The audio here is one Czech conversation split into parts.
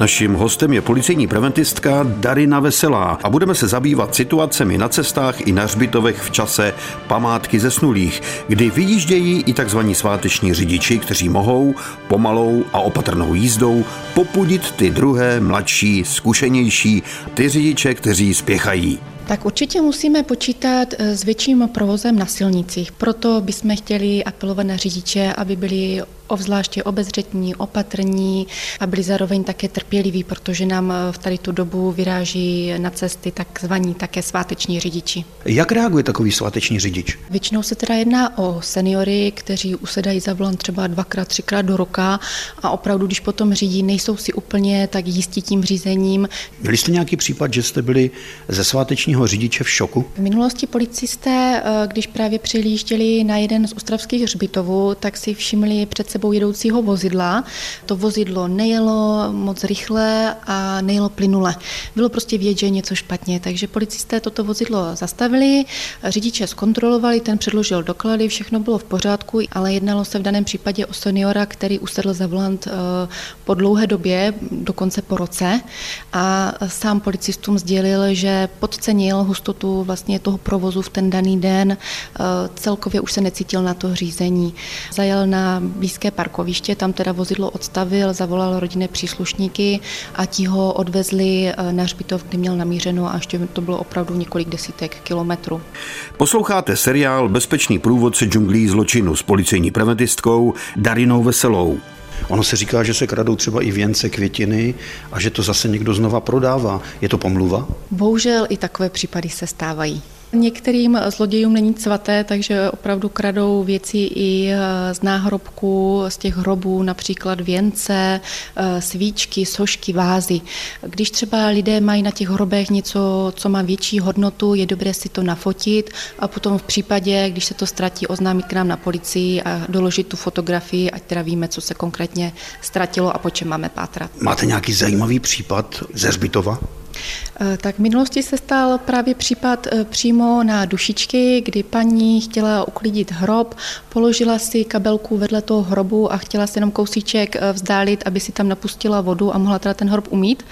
Naším hostem je policejní preventistka Darina Veselá a budeme se zabývat situacemi na cestách i na hřbitovech v čase památky zesnulých, kdy vyjíždějí i tzv. sváteční řidiči, kteří mohou pomalou a opatrnou jízdou popudit ty druhé, mladší, zkušenější, ty řidiče, kteří spěchají. Tak určitě musíme počítat eh, s větším provozem na silnicích. Proto bychom chtěli apelovat na řidiče, aby byli obzvláště obezřetní, opatrní a byli zároveň také trpěliví, protože nám v tady tu dobu vyráží na cesty takzvaní také sváteční řidiči. Jak reaguje takový sváteční řidič? Většinou se teda jedná o seniory, kteří usedají za volant třeba dvakrát, třikrát do roka a opravdu, když potom řídí, nejsou si úplně tak jistí tím řízením. Měli jste nějaký případ, že jste byli ze svátečního řidiče v šoku? V minulosti policisté, eh, když právě přilížděli na jeden z ostravských hřbitovů, tak si všimli před sebou jedoucího vozidla. To vozidlo nejelo moc rychle a nejelo plynule. Bylo prostě vědět, že je něco špatně, takže policisté toto vozidlo zastavili, řidiče zkontrolovali, ten předložil doklady, všechno bylo v pořádku, ale jednalo se v daném případě o seniora, který usedl za volant eh, po dlouhé době, dokonce po roce a sám policistům sdělil, že podcenil hustotu vlastně toho provozu v ten daný den, eh, celkově už se necítil na to řízení. Zajel na blízké parkoviště, tam teda vozidlo odstavil, zavolal rodinné příslušníky a ti ho odvezli eh, na hřbitov, kde měl namířeno a ještě to bylo opravdu několik desítek kilometrů. Posloucháte seriál Bezpečný průvodce džunglí zločinu s policejní preventistkou Darinou Veselou. Ono se říká, že se kradou třeba i věnce, květiny a že to zase někdo znova prodává. Je to pomluva? Bohužel i takové případy se stávají. Některým zlodějům není svaté, takže opravdu kradou věci i eh, z náhrobků, z těch hrobů, například věnce, eh, svíčky, sošky, vázy. Když třeba lidé mají na těch hrobech něco, co má větší hodnotu, je dobré si to nafotit a potom v případě, když se to ztratí, oznámit k nám na policii a doložit tu fotografii, ať teda víme, co se konkrétně ztratilo a po čem máme pátrat. Máte nějaký zajímavý případ ze Zbytova? Eh, tak v minulosti se stal právě případ eh, přímo na dušičky, kdy paní chtěla uklidit hrob, položila si kabelku vedle toho hrobu a chtěla si jenom kousíček eh, vzdálit, aby si tam napustila vodu a mohla teda ten hrob umít.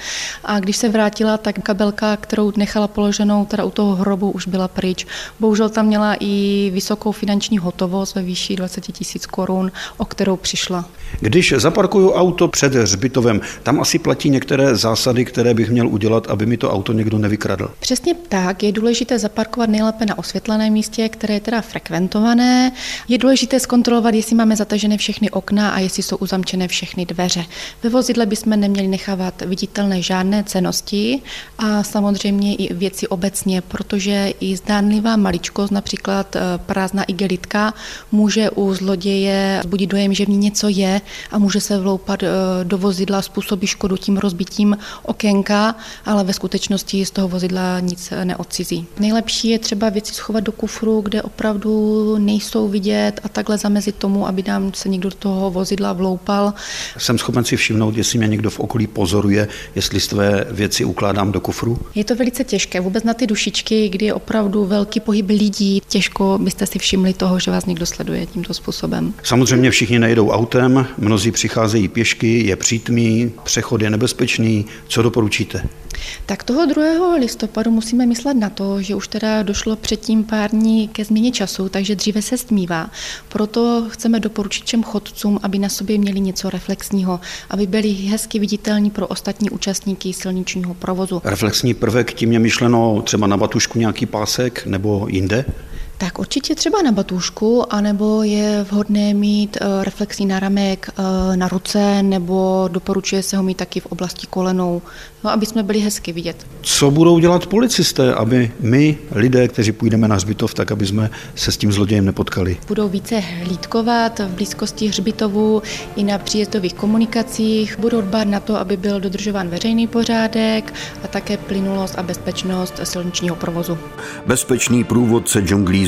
A když se vrátila, tak kabelka, kterou nechala položenou teda u toho hrobu, už byla pryč. Bohužel tam měla i vysokou finanční hotovost ve výši 20 tisíc korun, o kterou přišla. Když zaparkuju auto před hřbitovem, tam asi platí některé zásady, které bych měl udělat, aby mi to auto někdo nevykradl. Přesně tak, je důležité zaparkovat nejlépe na osvětleném místě, které je teda frekventované. Je důležité zkontrolovat, jestli máme zatažené všechny okna a jestli jsou uzamčené všechny dveře. Ve vozidle bychom neměli nechávat viditelné žádné cenosti a samozřejmě i věci obecně, protože i zdánlivá maličkost, například eh, prázdná igelitka, může u zloděje zbudit dojem, že v ní něco je a může se vloupat eh, do vozidla, způsobí škodu tím rozbitím okénka, ale ve skutečnosti z toho vozidla nic neodcizí. Nejlepší je třeba věci schovat do kufru, kde opravdu nejsou vidět a takhle zamezit tomu, aby nám se někdo do toho vozidla vloupal. Jsem schopen si všimnout, jestli mě někdo v okolí pozoruje, jestli své věci ukládám do kufru? Je to velice těžké. Vůbec na ty dušičky, kdy je opravdu velký pohyb lidí, těžko byste si všimli toho, že vás někdo sleduje tímto způsobem. Samozřejmě všichni nejedou autem, mnozí přicházejí pěšky, je přítmí, přechod je nebezpečný. Co doporučíte? Tak toho 2. listopadu musíme myslet na to, že už teda došlo předtím pár dní ke změně času, takže dříve se stmívá. Proto chceme doporučit všem chodcům, aby na sobě měli něco reflexního, aby byli hezky viditelní pro ostatní účastníky silničního provozu. Reflexní prvek, tím je myšleno třeba na batušku nějaký pásek nebo jinde? Tak určitě třeba na batůžku, anebo je vhodné mít uh, reflexní náramek uh, na ruce, nebo doporučuje se ho mít taky v oblasti kolenou, no, aby jsme byli hezky vidět. Co budou dělat policisté, aby my, lidé, kteří půjdeme na hřbitov, tak aby jsme se s tím zlodějem nepotkali? Budou více hlídkovat v blízkosti hřbitovu i na příjezdových komunikacích, budou dbát na to, aby byl dodržován veřejný pořádek a také plynulost a bezpečnost silničního provozu. Bezpečný průvodce džunglí